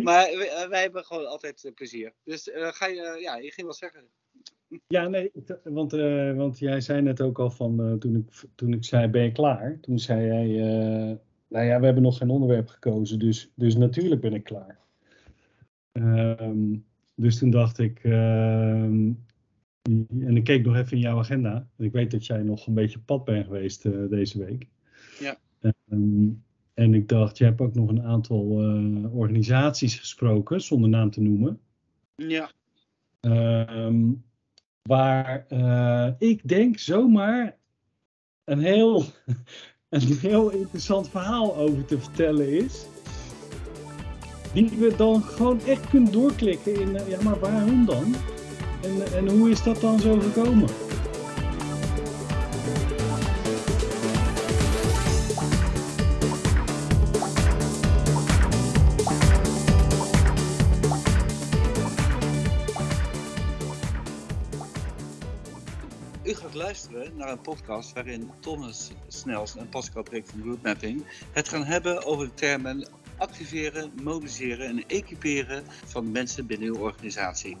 maar wij, wij hebben gewoon altijd eh, plezier. Dus eh, ga je, eh, ja, je ging wel zeggen. Ja, nee, want, eh, want jij zei net ook al van eh, toen, ik, toen ik zei ben je klaar? Toen zei jij, eh, nou ja, we hebben nog geen onderwerp gekozen, dus, dus natuurlijk ben ik klaar. Ehm, dus toen dacht ik, ehm, en ik keek nog even in jouw agenda. En ik weet dat jij nog een beetje op pad bent geweest eh, deze week. Ja. Ehm, en ik dacht, je hebt ook nog een aantal eh, organisaties gesproken, zonder naam te noemen. Ja. Ehm, waar eh, ik denk zomaar een heel, een heel interessant verhaal over te vertellen is. Die we dan gewoon echt kunnen doorklikken in, eh, ja maar waarom dan? En, en hoe is dat dan zo gekomen? Luisteren naar een podcast waarin Thomas Snels en Pascal Breek van Root Mapping het gaan hebben over de termen activeren, mobiliseren en equiperen van mensen binnen uw organisatie.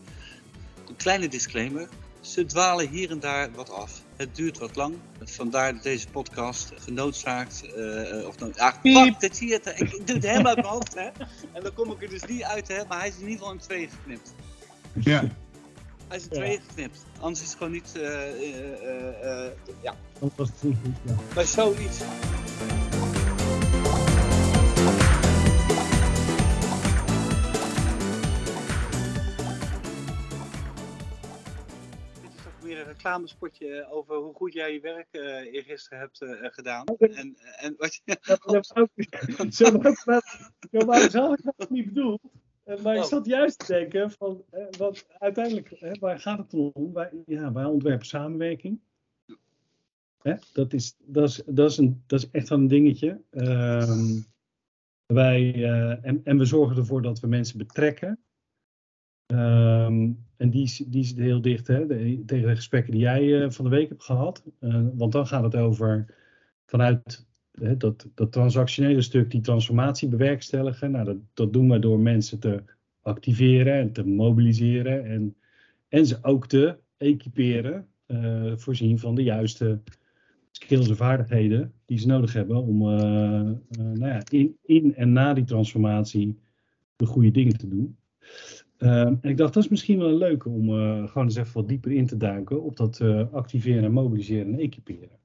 Een kleine disclaimer. Ze dwalen hier en daar wat af. Het duurt wat lang. Vandaar dat deze podcast genoodzaakt. eh, eh, of nou, ah, wacht, dat zie je het. Ik, ik doe het helemaal uit mijn hoofd, hè? En dan kom ik er dus niet uit, hè? Maar hij is in ieder geval in tweeën geknipt. Ja. Hij is Ja. tweeën geknipt. Anders is het gewoon niet. eh, eh, eh, eh, ja, Dat was het niet goed. Ja. maar zoiets. Dit is toch weer een reclamespotje over hoe goed jij je werk eh eergisteren hebt eh, gedaan. En, en wat je. Dat wou ik- Zo zo zo dat niet bedoeld. Eh, Maar ik Oh. zat juist te denken van, eh, wat uiteindelijk, hè, waar gaat het om? Wij, ja, wij ontwerpen samenwerking. Hè? Dat, is, dat, is, dat, is een, dat is echt wel een dingetje. Ehm, wij, eh, en, en we zorgen ervoor dat we mensen betrekken. Ehm, en die, die zit heel dicht hè, de- tegen de gesprekken die jij van de week hebt gehad. Eh, want dan gaat het over vanuit hè, dat, dat transactionele stuk, die transformatie bewerkstelligen. Nou, dat, dat doen we door mensen te activeren en te mobiliseren. En, en ze ook te equiperen, eh, voorzien van de juiste skills en vaardigheden die ze nodig hebben om eh, eh, nou ja, in, in en na die transformatie de goede dingen te doen. En ik dacht, dat is misschien wel een leuke om gewoon eens even wat dieper in te duiken op dat eh, activeren, mobiliseren en equiperen.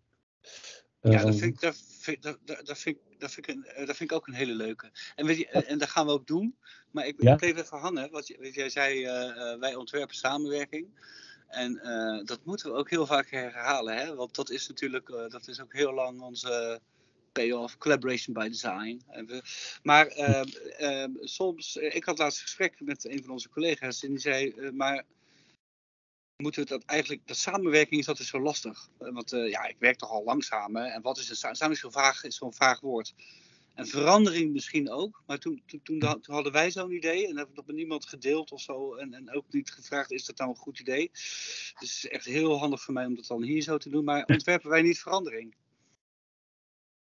Ja, Ehm, dat vind, ik, dat, vind, dat, dat, dat vind, ik- dat, vind ik een, eh, dat vind ik ook een hele leuke. En, weet je, en, dat gaan we ook doen. Maar ik, Ja. ik bleef even hangen. Want je- weet je, jij zei, eh, eh, wij ontwerpen samenwerking. En eh, dat moeten we ook heel vaak herhalen. Hè? Want dat is natuurlijk, eh, dat is ook heel lang onze payoff, collaboration by design. En we, maar eh, eh, soms, eh, ik had laatst een gesprek met een van onze collega's. En die zei, eh, maar moeten we dat eigenlijk, dat samenwerking is altijd zo lastig. Eh, Want eh, ja, ik werk toch al lang samen. En wat is een sa- samen is zo'n vaag, is zo'n vaag woord. En verandering misschien ook. Maar toen, toen, toen, hadden wij zo'n idee. En dat hebben we nog met niemand gedeeld of zo. En, en ook niet gevraagd, is dat nou een goed idee? Dus het is echt heel handig voor mij om dat dan hier zo te doen. Maar ontwerpen wij niet verandering?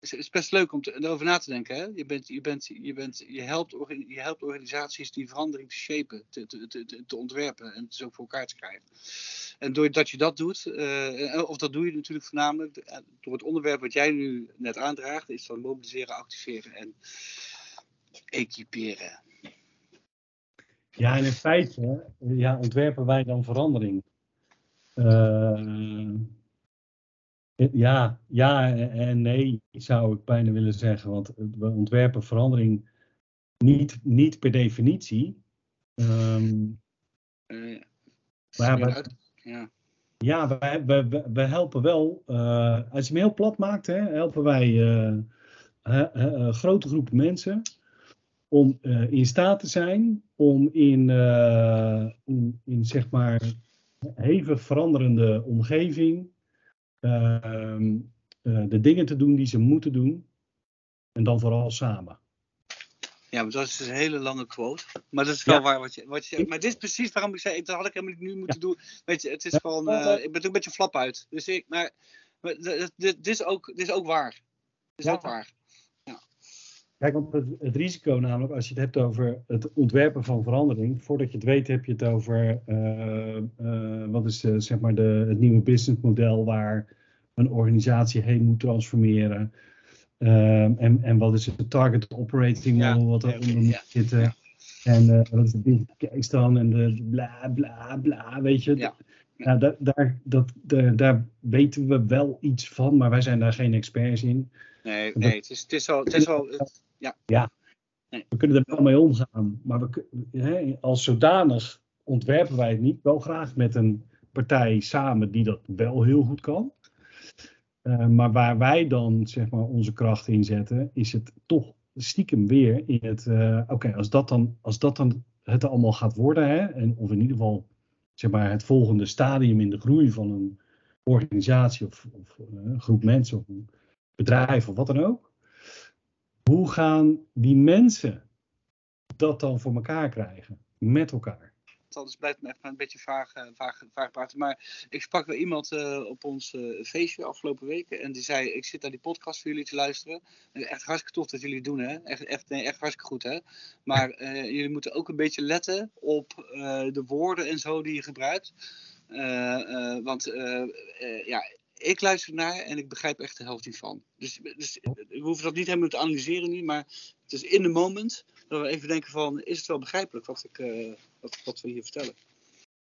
Het is, best leuk om erover na te denken. Hè? Je, bent, je, bent, je, bent, je, helpt, je helpt organisaties die verandering te shapen, te, te, te, te- ontwerpen en ook voor elkaar te krijgen. En doordat je dat doet, eh, of dat doe je natuurlijk voornamelijk eh, door het onderwerp wat jij nu net aandraagt, is dan mobiliseren, activeren en equiperen. Ja, en in feite ja, ontwerpen wij dan verandering. Eh, ja, ja en nee, zou ik bijna willen zeggen. Want we ontwerpen verandering niet, niet per definitie. Ehm, Eh, maar ja. ja, wij, wij, wij- wij helpen wel. eh, als je hem heel plat maakt, hè, helpen wij eh, eh, grote groepen mensen om in staat te zijn om in, in, in zeg maar hevig veranderende omgeving de dingen te doen die ze moeten doen. En dan vooral samen. Ja, maar dat is dus een hele lange quote. Maar dat is wel Ja. waar wat je, wat je. Maar dit is precies waarom ik zei. ik- Dat had ik helemaal niet nu moeten doen. Weet je, het is gewoon. eh, ik ben er een beetje flap uit. Dus ik. Maar. maar dit, dit, is ook, dit is ook waar. Dit is Ja. ook waar. Kijk, want het, het, risico namelijk, als je het hebt over het ontwerpen van verandering, voordat je het weet heb je het over uh, uh, wat is uh, zeg maar de, het nieuwe businessmodel waar een organisatie heen moet transformeren. En, en wat is het target operating model wat eronder moet ja. zitten. En wat is de business case dan en de bla bla bla, weet je. Ja. Nou, daar, daar, dat, daar, daar weten we wel iets van, maar wij zijn daar geen experts in. Nee, nee het, is, het is wel. Het is wel ja. ja. Nee. We kunnen er wel mee omgaan, maar we, hè, als zodanig ontwerpen wij het niet. Wel graag met een partij samen die dat wel heel goed kan. Uh, maar waar wij dan zeg maar, onze kracht in zetten, is het toch stiekem weer in het. Uh, Oké, als, dat dan, als dat dan het allemaal gaat worden, hè, en, of in ieder geval zeg maar, het volgende stadium in de groei van een organisatie of, of uh, een groep mensen of een bedrijf of wat dan ook. Hoe gaan die mensen dat dan voor elkaar krijgen met elkaar? Anders blijft me echt een beetje vaag, uh, vaag, vaag praten. Maar ik sprak wel iemand uh, op ons uh, feestje afgelopen weken. En die zei: Ik zit naar die podcast voor jullie te luisteren. Echt hartstikke tof dat jullie het doen, hè? Echt, echt, nee, echt hartstikke goed, hè? Maar jullie moeten ook een beetje letten op de woorden en zo die je gebruikt. want ja, ik luister naar en ik begrijp echt de helft niet van. Dus, dus we hoeven dat niet helemaal te analyseren nu, maar het is in de moment dat we even denken van, is het wel begrijpelijk wat, ik, uh, wat, wat we hier vertellen?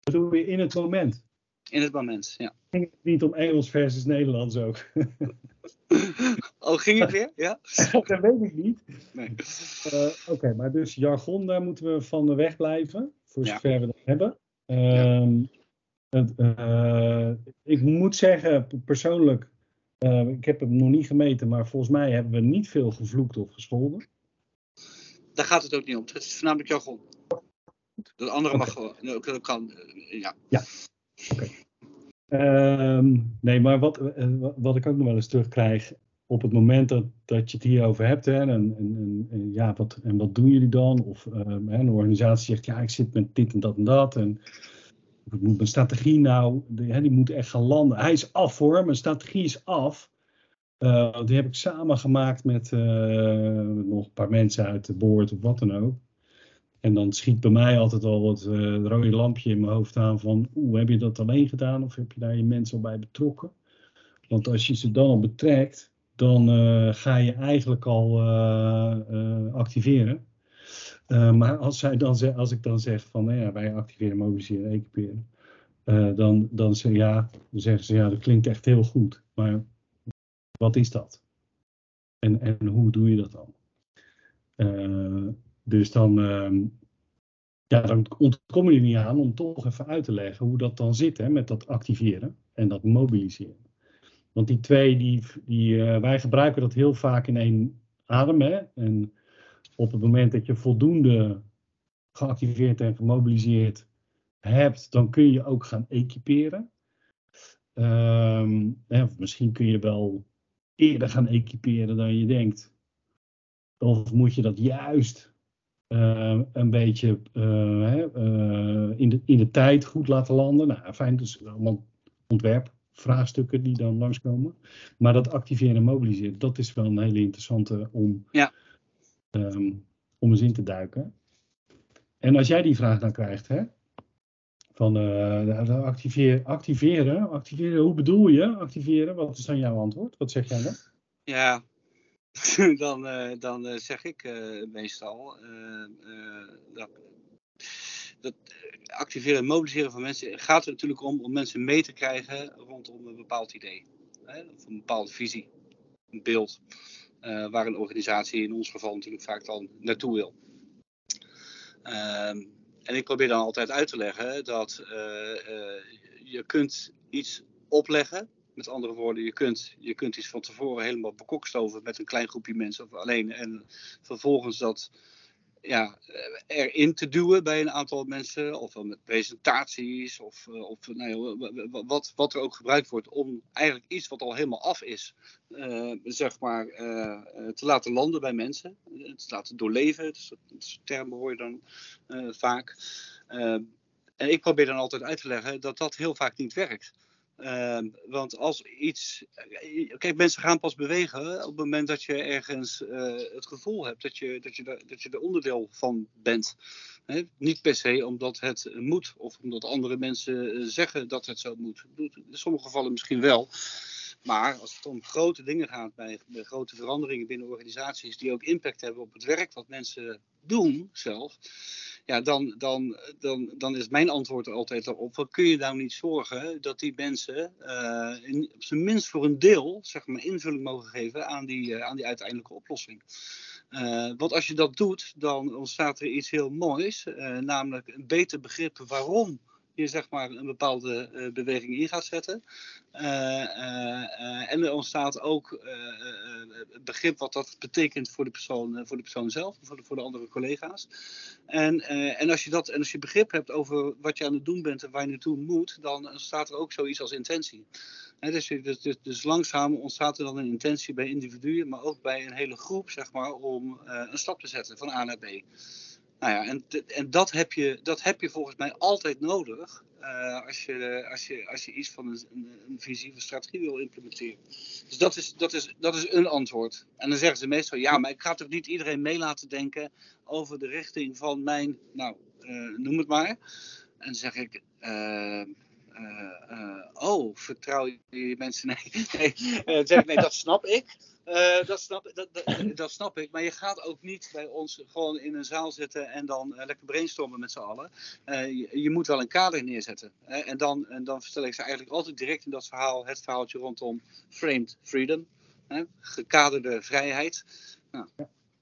Wat doen we in het moment? In het moment, ja. Ging het niet om Engels versus Nederlands ook? oh, ging het weer? Ja? dat weet ik niet. Nee. Uh, Oké, maar dus jargon, daar moeten we van de weg blijven, voor zover ja. we dat hebben. Ja. Het, uh, ik moet zeggen, persoonlijk, uh, ik heb hem nog niet gemeten, maar volgens mij hebben we niet veel gevloekt of gescholden daar gaat het ook niet om. Het is voornamelijk jargon. Dat andere mag gewoon. Kan, eh, ja. Ja. Oké. Ehm, nee, maar wat, eh, wat ik ook nog wel eens terugkrijg. Op het moment dat, dat je het hierover hebt, hè, en, en, en, ja, wat, en wat doen jullie dan? Of uh, een organisatie zegt, ja, ik zit met dit en dat en dat. En moet mijn strategie nou, hè, die moet echt gaan landen. Hij is af hoor, mijn strategie is af. Uh, die heb ik samen gemaakt met uh, nog een paar mensen uit de boord of wat dan ook. En dan schiet bij mij altijd al het uh, rode lampje in mijn hoofd aan van, oeh, heb je dat alleen gedaan of heb je daar je mensen al bij betrokken? Want als je ze dan al betrekt, dan ga je eigenlijk al activeren. Maar als, zij dan, als ik dan zeg van, nou ja, wij activeren, mobiliseren, equiperen, dan, dan, ze, ja, zeggen ze, ja, dat klinkt echt heel goed. Maar wat is dat? En, en hoe doe je dat dan? Uh, dus dan, uh, ja, dan ontkom je niet aan om toch even uit te leggen hoe dat dan zit hè, met dat activeren en dat mobiliseren. Want die twee, die, die, wij gebruiken dat heel vaak in één adem. Hè? En op het moment dat je voldoende geactiveerd en gemobiliseerd hebt, dan kun je ook gaan equiperen. Um, hè, misschien kun je wel eerder gaan equiperen dan je denkt? Of moet je dat juist uh, een beetje uh, uh, in, de, in de tijd goed laten landen? Nou, fijn, dus allemaal ontwerpvraagstukken die dan langskomen. Maar dat activeren en mobiliseren, dat is wel een hele interessante om, ja. Um, om eens in te duiken. En als jij die vraag dan krijgt, hè, van uh, activeren, activeren, activeren, hoe bedoel je activeren? Wat is dan jouw antwoord? Wat zeg jij dan? Ja, dan, uh, dan uh, zeg ik meestal dat, dat activeren en mobiliseren van mensen gaat er natuurlijk om om mensen mee te krijgen rondom een bepaald idee. Of een bepaalde visie, een beeld, waar een organisatie in ons geval natuurlijk vaak dan naartoe wil. Ehm, en ik probeer dan altijd uit te leggen dat uh, uh, je kunt iets opleggen. Met andere woorden, je kunt, je kunt iets van tevoren helemaal bekokstoven met een klein groepje mensen of alleen. En vervolgens dat ja, erin te duwen bij een aantal mensen, of met presentaties, of, eh, of nou wat, wat er ook gebruikt wordt, om eigenlijk iets wat al helemaal af is, uh, zeg maar, te laten landen bij mensen, te laten doorleven. Dat, dat term hoor je dan vaak. en ik probeer dan altijd uit te leggen dat dat heel vaak niet werkt. Ehm, want als iets. Kijk, mensen gaan pas bewegen op het moment dat je ergens uh, het gevoel hebt dat je, dat, je dat je er onderdeel van bent. niet per se omdat het moet of omdat andere mensen eh, zeggen dat het zo moet. In sommige gevallen misschien wel. Maar als het om grote dingen gaat, bij, grote veranderingen binnen organisaties die ook impact hebben op het werk wat mensen doen zelf, ja, dan, dan, dan, dan is mijn antwoord er altijd op. Kun je nou niet zorgen dat die mensen uh, in, op zijn minst voor een deel zeg maar, invulling mogen geven aan die, uh, aan die uiteindelijke oplossing? Uh, want als je dat doet, dan ontstaat er iets heel moois, namelijk een beter begrip waarom je zeg maar een bepaalde uh, beweging in gaat zetten. Uh, uh, en er ontstaat ook begrip wat dat betekent voor de persoon, voor de persoon zelf, voor de, voor de andere collega's. En, en, als je dat, en als je begrip hebt over wat je aan het doen bent en waar je naartoe moet, dan ontstaat er ook zoiets als intentie. dus, dus, dus, dus, langzaam ontstaat er dan een intentie bij individuen, maar ook bij een hele groep, zeg maar, om een stap te zetten van A naar B. Nou ja, en, en dat, heb je, dat heb je volgens mij altijd nodig uh, als, je, als, je, als je iets van een, een, visieve strategie wil implementeren. Dus dat is, dat, is, dat is een antwoord. En dan zeggen ze meestal, ja, maar ik ga toch niet iedereen mee laten denken over de richting van mijn, nou, uh, noem het maar. En dan zeg ik, uh, oh, vertrouw je mensen? Nee, nee, zeg, nee dat snap ik. Uh, dat, snap, dat, dat, dat, snap ik. Maar je gaat ook niet bij ons gewoon in een zaal zitten en dan uh, lekker brainstormen met z'n allen. Uh, je, je, moet wel een kader neerzetten. en, dan, en dan vertel ik ze eigenlijk altijd direct in dat verhaal het verhaaltje rondom framed freedom. gekaderde vrijheid. Nou,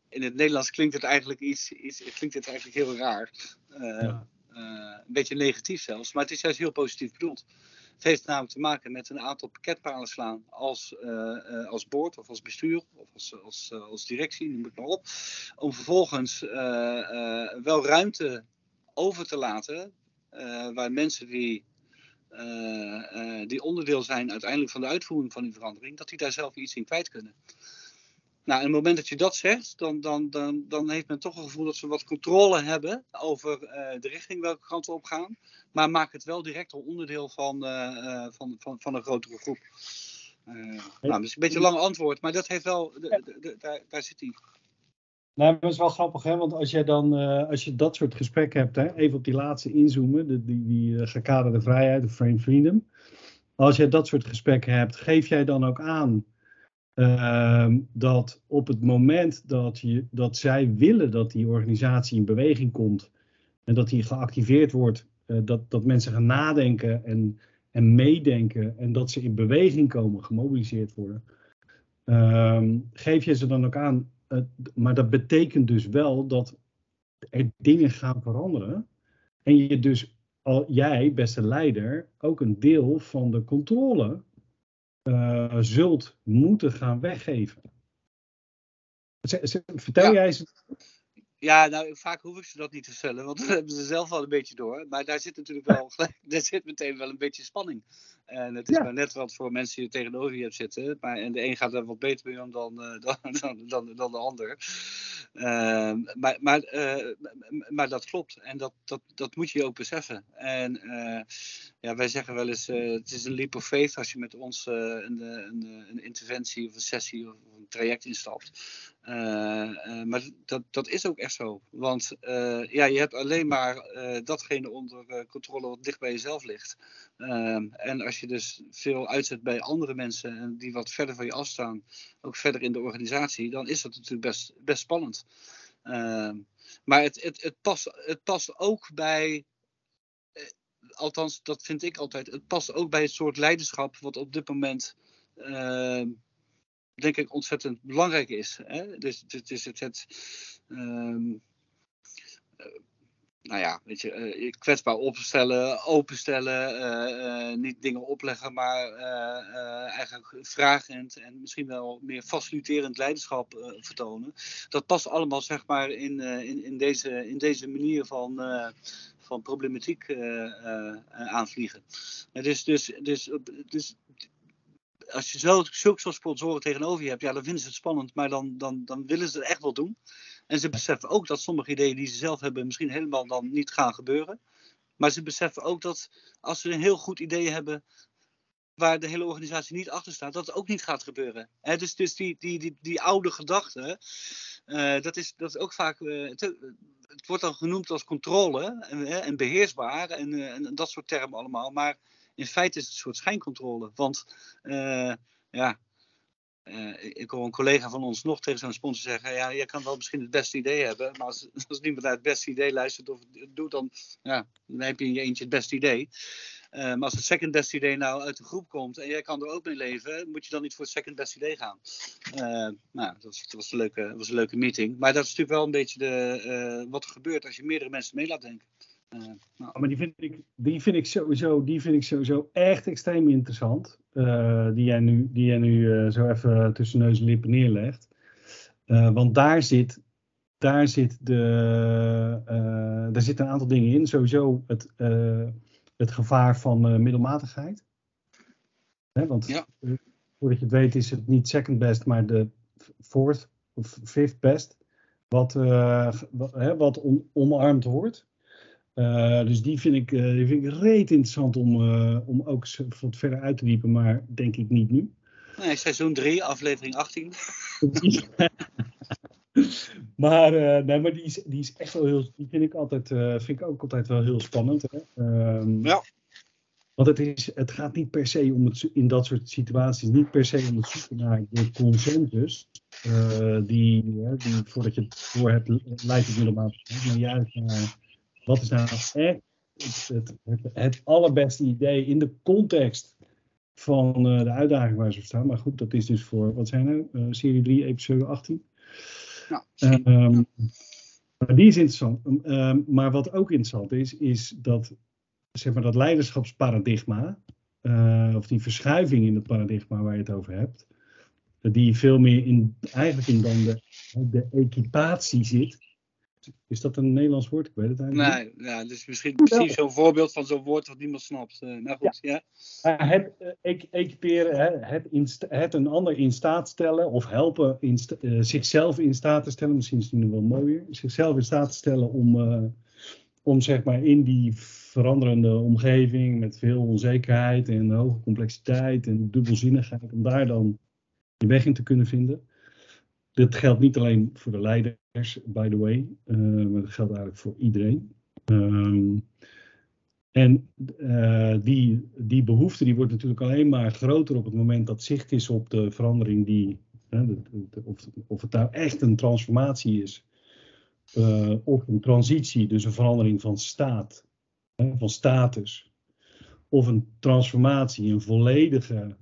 in het Nederlands klinkt het eigenlijk iets, iets klinkt het eigenlijk heel raar. Ja. een beetje negatief zelfs. Maar het is juist heel positief bedoeld. Het heeft namelijk te maken met een aantal pakketpalen slaan als, uh, als boord of als bestuur of als, als, uh, als directie, noem het maar op. Om vervolgens wel ruimte over te laten waar mensen die, die onderdeel zijn uiteindelijk van de uitvoering van die verandering, dat die daar zelf iets in kwijt kunnen. Nou, en op het moment dat je dat zegt, dan, dan, dan, dan heeft men toch een gevoel dat ze wat controle hebben over uh, de richting welke kant we op gaan. Maar maak het wel direct een onderdeel van, uh, van, van, van een grotere groep. Uh, nou, dat is een beetje een lang antwoord, maar dat heeft wel, de, de, de, daar, daar zit hij. Nou, dat is wel grappig, hè? want als, jij dan, als je dat soort gesprekken hebt, hè, even op die laatste inzoomen, de, die, die gekaderde vrijheid, of frame freedom. Als jij dat soort gesprekken hebt, geef jij dan ook aan uh, dat op het moment dat, je, dat zij willen dat die organisatie in beweging komt en dat die geactiveerd wordt, uh, dat, dat mensen gaan nadenken en, en meedenken en dat ze in beweging komen, gemobiliseerd worden, uh, geef je ze dan ook aan. Maar dat betekent dus wel dat er dingen gaan veranderen en je dus al, jij, beste leider, ook een deel van de controle uh, zult moeten gaan weggeven. Vertel ja. jij ze. Ja, nou, vaak hoef ik ze dat niet te vertellen, want dat hebben ze zelf wel een beetje door. Maar daar zit natuurlijk wel, daar zit meteen wel een beetje spanning. En het is ja. maar net wat voor mensen die er tegenover je hebt zitten. Maar, en de een gaat er wat beter mee om dan, uh, dan, dan, dan, dan, de ander. Uh, maar, maar, uh, maar dat klopt. En dat, dat, dat moet je ook beseffen. En uh, ja, wij zeggen wel eens, het is een leap of faith als je met ons een, een, een, interventie of een sessie of een traject instapt. Maar dat, dat is ook echt zo. Want ja, je hebt alleen maar datgene onder controle wat dicht bij jezelf ligt. Ehm, en als je dus veel uitzet bij andere mensen en die wat verder van je afstaan, ook verder in de organisatie, dan is dat natuurlijk best, best spannend. Uh, maar het, het, het, past, het past ook bij, eh, althans dat vind ik altijd, het past ook bij het soort leiderschap wat op dit moment, uh, denk ik, ontzettend belangrijk is. Hè? Dus het is het, het, het nou ja, weet je, uh, kwetsbaar opstellen, openstellen, uh, niet dingen opleggen, maar eigenlijk vragend en misschien wel meer faciliterend leiderschap vertonen. Dat past allemaal, zeg maar, in, in, in, deze, in deze manier van, van problematiek aanvliegen. dus, dus, dus, dus als je zo, zulke soort sponsoren tegenover je hebt, ja, dan vinden ze het spannend, maar dan, dan, dan willen ze het echt wel doen. En ze beseffen ook dat sommige ideeën die ze zelf hebben misschien helemaal dan niet gaan gebeuren. Maar ze beseffen ook dat als ze een heel goed idee hebben, waar de hele organisatie niet achter staat, dat het ook niet gaat gebeuren. Dus dus die, die, die, die oude gedachte, uh, dat, is, dat is ook vaak. Uh, het, wordt dan genoemd als controle en, en beheersbaar en, en, dat soort termen allemaal. Maar in feite is het een soort schijncontrole. Want ja, uh, ik hoor een collega van ons nog tegen zo'n sponsor zeggen: Ja, je kan wel misschien het beste idee hebben, maar als, als niemand naar het beste idee luistert of doet, dan, ja, dan heb je in je eentje het beste idee. Uh, maar als het second best idee nou uit de groep komt en jij kan er ook mee leven, moet je dan niet voor het second best idee gaan. Nou, dat was, dat, was een leuke, was een leuke meeting. Maar dat is natuurlijk wel een beetje de, wat er gebeurt als je meerdere mensen mee laat denken. Nou. Maar die vind, ik, die, vind ik sowieso, die vind ik sowieso echt extreem interessant. Uh, die jij nu, die jij nu uh, zo even tussen neus en lippen neerlegt. Want daar zit, daar, zit de, daar zit een aantal dingen in. Sowieso het, het gevaar van middelmatigheid. Hè, want ja. voordat je het weet is het niet second best, maar de fourth of fifth best. Wat, wat, hè, wat on, omarmd wordt. Uh, dus die vind ik, uh, die vind ik reet interessant om, uh, om ook wat verder uit te diepen, maar denk ik niet nu. Nee, seizoen 3, aflevering 18. maar nee, maar die, is, die is echt wel heel, die vind ik, altijd, vind ik ook altijd wel heel spannend. Hè? Um, ja. Want het, is, het gaat niet per se om het, in dat soort situaties, niet per se om het zoeken naar de consensus. die, die voordat je het voor hebt, leidt het helemaal maar juist naar wat is nou echt het, het, het, allerbeste idee in de context van uh, de uitdaging waar ze voor staan. Maar goed, dat is dus voor, wat zijn er? Uh, serie 3, episode 18. Ja. Um, maar die is interessant. Um, maar wat ook interessant is, is dat, zeg maar, dat leiderschapsparadigma, uh, of die verschuiving in het paradigma waar je het over hebt, die veel meer in, eigenlijk in dan de, de equipatie zit, is dat een Nederlands woord? Ik weet het eigenlijk nee, niet. Nee, ja, dus misschien precies zo'n voorbeeld van zo'n woord dat niemand snapt. Uh, nou goed, ja. ja. het uh, equiperen, het, het, een ander in staat stellen of helpen in uh, zichzelf in staat te stellen, misschien is het nu wel mooier, zichzelf in staat te stellen om, om zeg maar in die veranderende omgeving met veel onzekerheid en hoge complexiteit en dubbelzinnigheid, om daar dan je weg in te kunnen vinden. Dit geldt niet alleen voor de leiders, by the way, uh, maar dat geldt eigenlijk voor iedereen. Um, en uh, die, die behoefte die wordt natuurlijk alleen maar groter op het moment dat zicht is op de verandering die, hè, of, of het nou echt een transformatie is, uh, of een transitie, dus een verandering van staat, hè, van status, of een transformatie, een volledige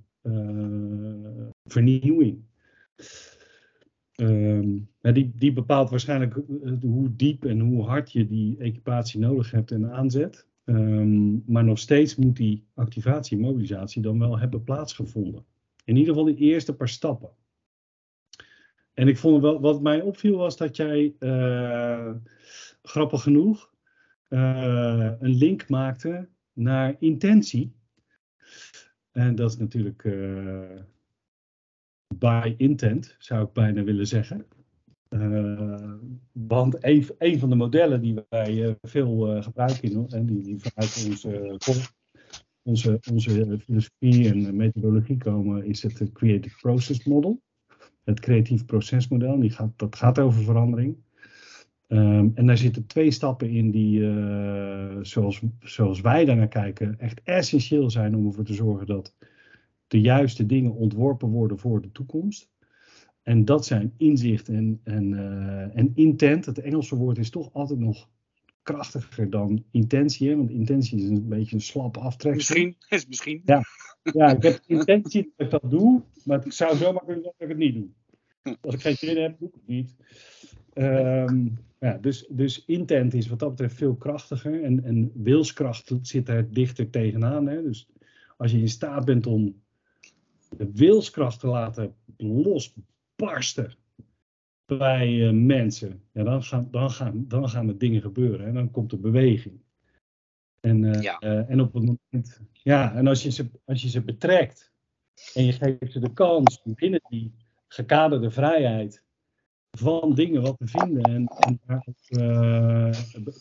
vernieuwing. Um, die, die, bepaalt waarschijnlijk eh, hoe diep en hoe hard je die equipatie nodig hebt en aanzet. Um, maar nog steeds moet die activatie mobilisatie dan wel hebben plaatsgevonden. In ieder geval die eerste paar stappen. En ik vond wel, wat mij opviel was dat jij, uh, grappig genoeg, uh, een link maakte naar intentie. En dat is natuurlijk by intent, zou ik bijna willen zeggen. Uh, want een, van de modellen die wij uh, veel uh, gebruiken, en die, die, vanuit onze, onze, onze filosofie en methodologie komen, is het Creative Process Model. Het creatief procesmodel, die gaat, dat gaat over verandering. Um, en daar zitten twee stappen in die, zoals, zoals wij daarnaar kijken, echt essentieel zijn om ervoor te zorgen dat de juiste dingen ontworpen worden voor de toekomst. En dat zijn inzicht en, en, uh, en intent. Het Engelse woord is toch altijd nog krachtiger dan intentie. Hè? Want intentie is een beetje een slap aftrek. Misschien, is misschien. Ja. ja, ik heb intentie dat ik dat doe, maar het zou zomaar kunnen dat ik het niet doe. Als ik geen zin heb, doe ik het niet. Um, ja, dus, dus intent is wat dat betreft veel krachtiger. En, en wilskracht zit er dichter tegenaan. Hè? Dus als je in staat bent om de wilskracht te laten losbarsten bij uh, mensen, ja, dan, gaan, dan, gaan, dan gaan er dingen gebeuren en dan komt er beweging. En, uh, ja. uh, en op het moment, ja, en als je, ze, als je ze betrekt en je geeft ze de kans om binnen die gekaderde vrijheid van dingen wat te vinden en, en daar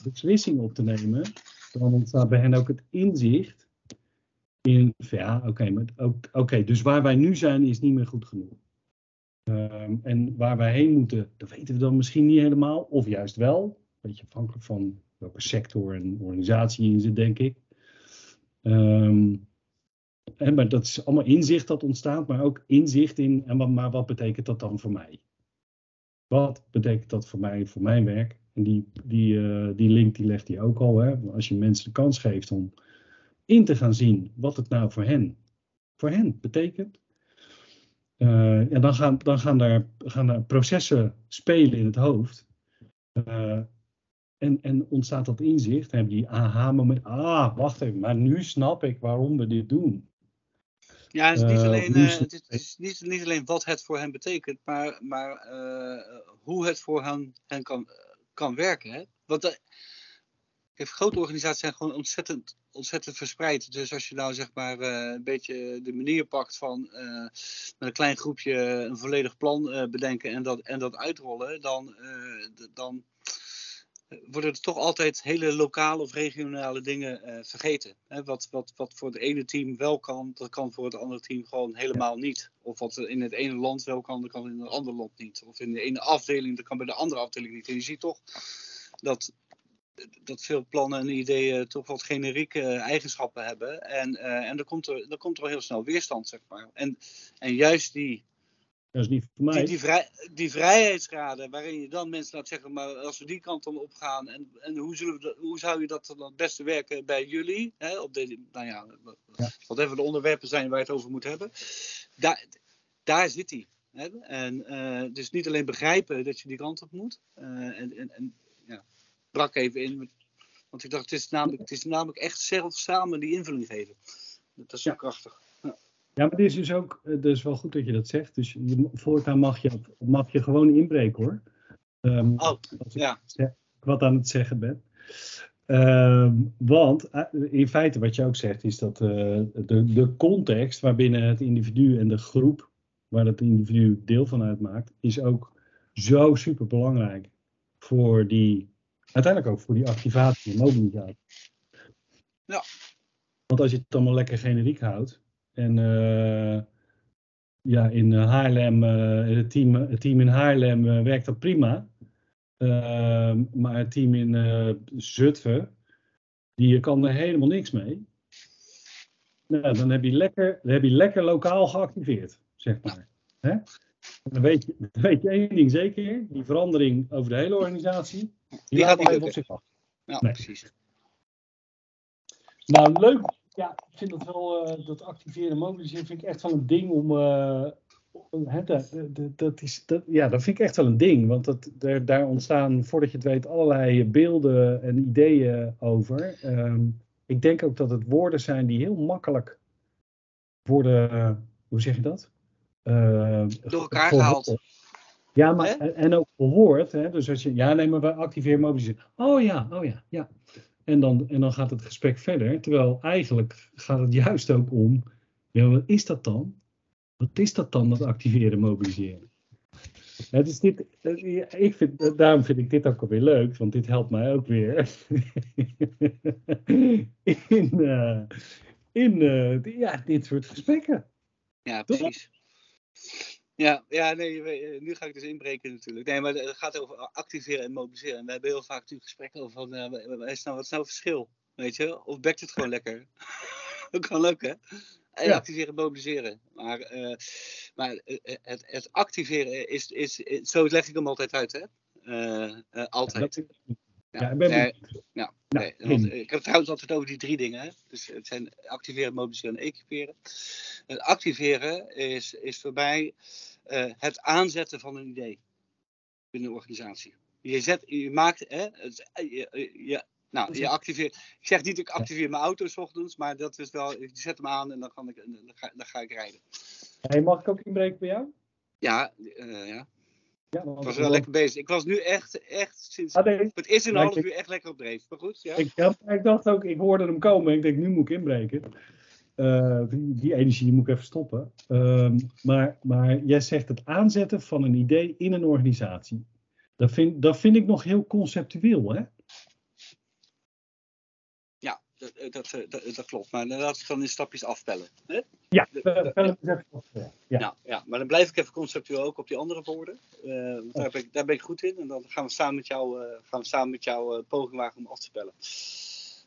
beslissingen op te nemen, dan ontstaat bij hen ook het inzicht In, ja, oké, oké, dus waar wij nu zijn is niet meer goed genoeg. Ehm, en waar wij heen moeten, dat weten we dan misschien niet helemaal, of juist wel. Een beetje afhankelijk van welke sector en organisatie in zit, denk ik. Um, maar dat is allemaal inzicht dat ontstaat, maar ook inzicht in, en wat, maar wat betekent dat dan voor mij? Wat betekent dat voor mij, voor mijn werk? En die, die, uh, die link die legt hij ook al. Hè? Als je mensen de kans geeft om in te gaan zien wat het nou voor hen, voor hen betekent. Uh, ja, dan gaan, dan gaan, daar, gaan daar processen spelen in het hoofd. Uh, en, en ontstaat dat inzicht. Hebben die aha-moment. Ah, wacht even, maar nu snap ik waarom we dit doen. Ja, het is niet alleen, uh, het is niet, niet alleen wat het voor hen betekent, maar, maar hoe het voor hen, hen kan, kan werken. Hè? Want grote organisaties zijn gewoon ontzettend, ontzettend verspreid. Dus als je nou zeg maar een beetje de manier pakt van met een klein groepje een volledig plan bedenken en dat, en dat uitrollen, dan, dan worden er toch altijd hele lokale of regionale dingen vergeten. Hè? Wat, wat, wat voor het ene team wel kan, dat kan voor het andere team gewoon helemaal niet. Of wat in het ene land wel kan, dat kan in een ander land niet. Of in de ene afdeling, dat kan bij de andere afdeling niet. En je ziet toch dat, dat veel plannen en ideeën toch wat generieke eigenschappen hebben. En, uh, en dan, komt er, dan komt er wel heel snel weerstand, zeg maar. En, en juist die dat is niet voor mij. Die, die, vrij, die vrijheidsgraden, waarin je dan mensen laat zeggen, maar als we die kant dan opgaan, en, en hoe, zullen we hoe zou je dat dan het beste werken bij jullie? Hè, op de, nou ja, ja. wat even de onderwerpen zijn waar je het over moet hebben. Daar, daar zit hij. Hè? En uh, dus niet alleen begrijpen dat je die kant op moet. Uh, en, en, en ja, brak even in. Want ik dacht, het is namelijk, het is namelijk echt zelf samen die invulling geven. Dat is zo ja. krachtig. Ja, maar dit is dus ook, het is wel goed dat je dat zegt. Dus je, voortaan mag je, mag je gewoon inbreken hoor. Um, oh, ja. Ik wat aan het zeggen ben. Um, want eh, in feite wat je ook zegt is dat uh, de, de context waarbinnen het individu en de groep waar het individu deel van uitmaakt, is ook zo super belangrijk voor die, uiteindelijk ook voor die activatie en mobilisatie. Ja. Want als je het allemaal lekker generiek houdt, en uh, ja, in eh, Haarlem, uh, het, team, het team in Haarlem uh, werkt dat prima. Ehm, maar het team in Zutphen, die kan er helemaal niks mee. Nou, dan heb je lekker, dan heb je lekker lokaal geactiveerd, zeg maar. Hè? Dan, weet je, dan weet je één ding zeker, die verandering over de hele organisatie, die, gaat niet op zich af. Ja, nee. precies. Nou, leuk ja, ik vind dat wel, uh, dat activeren mobiliseren vind ik echt wel een ding om, uh, hè, dat, dat, is, dat, ja, dat vind ik echt wel een ding. Want dat, daar, daar ontstaan, voordat je het weet, allerlei beelden en ideeën over. Um, ik denk ook dat het woorden zijn die heel makkelijk worden, uh, hoe zeg je dat? Door elkaar gehaald. Ja, maar en, en, ook gehoord. Hè? Dus als je, ja, nee, maar we activeren mobiliseren. Oh ja, oh ja, ja. En dan, en dan gaat het gesprek verder. Terwijl eigenlijk gaat het juist ook om, ja, wat is dat dan? Wat is dat dan, dat activeren, mobiliseren? Het is dit, ik vind, daarom vind ik dit ook alweer leuk, want dit helpt mij ook weer in, uh, in uh, ja, dit soort gesprekken. Ja, precies. Ja, ja nee, eh, nu ga ik dus inbreken natuurlijk. Nee, maar het gaat over activeren en mobiliseren. En we hebben heel vaak natuurlijk gesprekken over van, uh, wat, is nou, wat is nou het verschil? Weet je? Of bekt het gewoon lekker? dat kan ook, hè? En ja. activeren en mobiliseren. Maar, uh, maar het, het, activeren is, is, is, zo leg ik hem altijd uit, hè? Uh, altijd. Ja, ja, ben nee, ja, nee, want, ik heb het trouwens altijd over die drie dingen. Hè? Dus het zijn activeren, mobiliseren en equiperen. Het activeren is, is voor mij uh, het aanzetten van een idee binnen een organisatie. Je, zet, je maakt, hè, het, je, je, nou, je activeert. Ik zeg niet, ik activeer mijn auto s ochtends, maar dat is wel, ik zet hem aan en dan, kan ik, dan, ga, dan ga ik rijden. Hey, mag ik ook inbreken bij jou? Ja, uh, ja. Ja, ik was wel lekker bezig. Ik was nu echt, echt sinds ah, nee. het is een half uur echt lekker op dreef. Maar goed, ja. Ik, ik, dacht ook, ik hoorde hem komen. Ik denk, nu moet ik inbreken. Uh, die, die, energie die moet ik even stoppen. Uh, maar, maar jij zegt het aanzetten van een idee in een organisatie. Dat vind, dat vind ik nog heel conceptueel, hè? Ja, dat, dat, dat, dat klopt. Maar we het dan in stapjes afpellen. Hè? Ja, pellen. Ja. Ja, ja, maar dan blijf ik even conceptueel ook op die andere woorden. Uh, daar, ben ik, daar ben ik goed in. En dan gaan we samen met jou, uh, gaan we samen met jou poging wagen om af te spellen.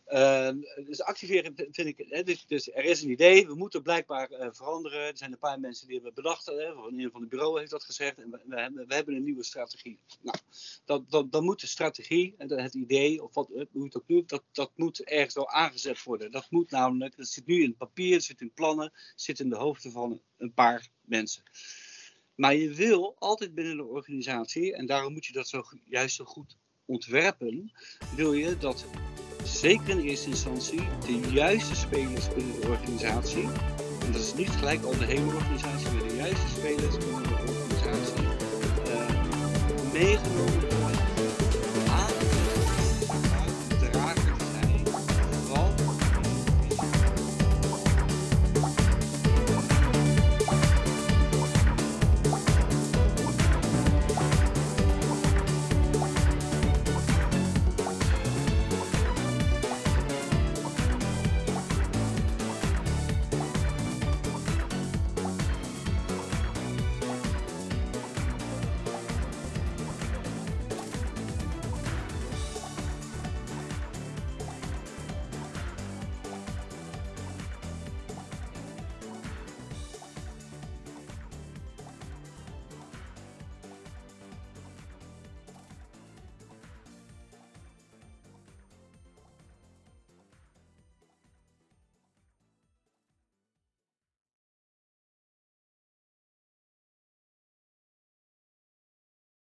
Uh, dus activeren vind ik, hè, dus, dus, er is een idee, we moeten blijkbaar uh, veranderen. Er zijn een paar mensen die hebben bedacht, hè, een van de bureau heeft dat gezegd, en we, hebben, we hebben een nieuwe strategie. Nou, dat, dat, dan moet de strategie, het idee, of wat, hoe het ook noemt, dat, dat moet ergens wel aangezet worden. Dat moet namelijk, dat zit nu in het papier, zit in plannen, zit in de hoofden van een paar mensen. Maar je wil altijd binnen de organisatie, en daarom moet je dat zo, juist zo goed ontwerpen, wil je dat zeker in eerste instantie de juiste spelers binnen de organisatie, en dat is niet gelijk al de hele organisatie, maar de juiste spelers binnen de organisatie, uh, meegenomen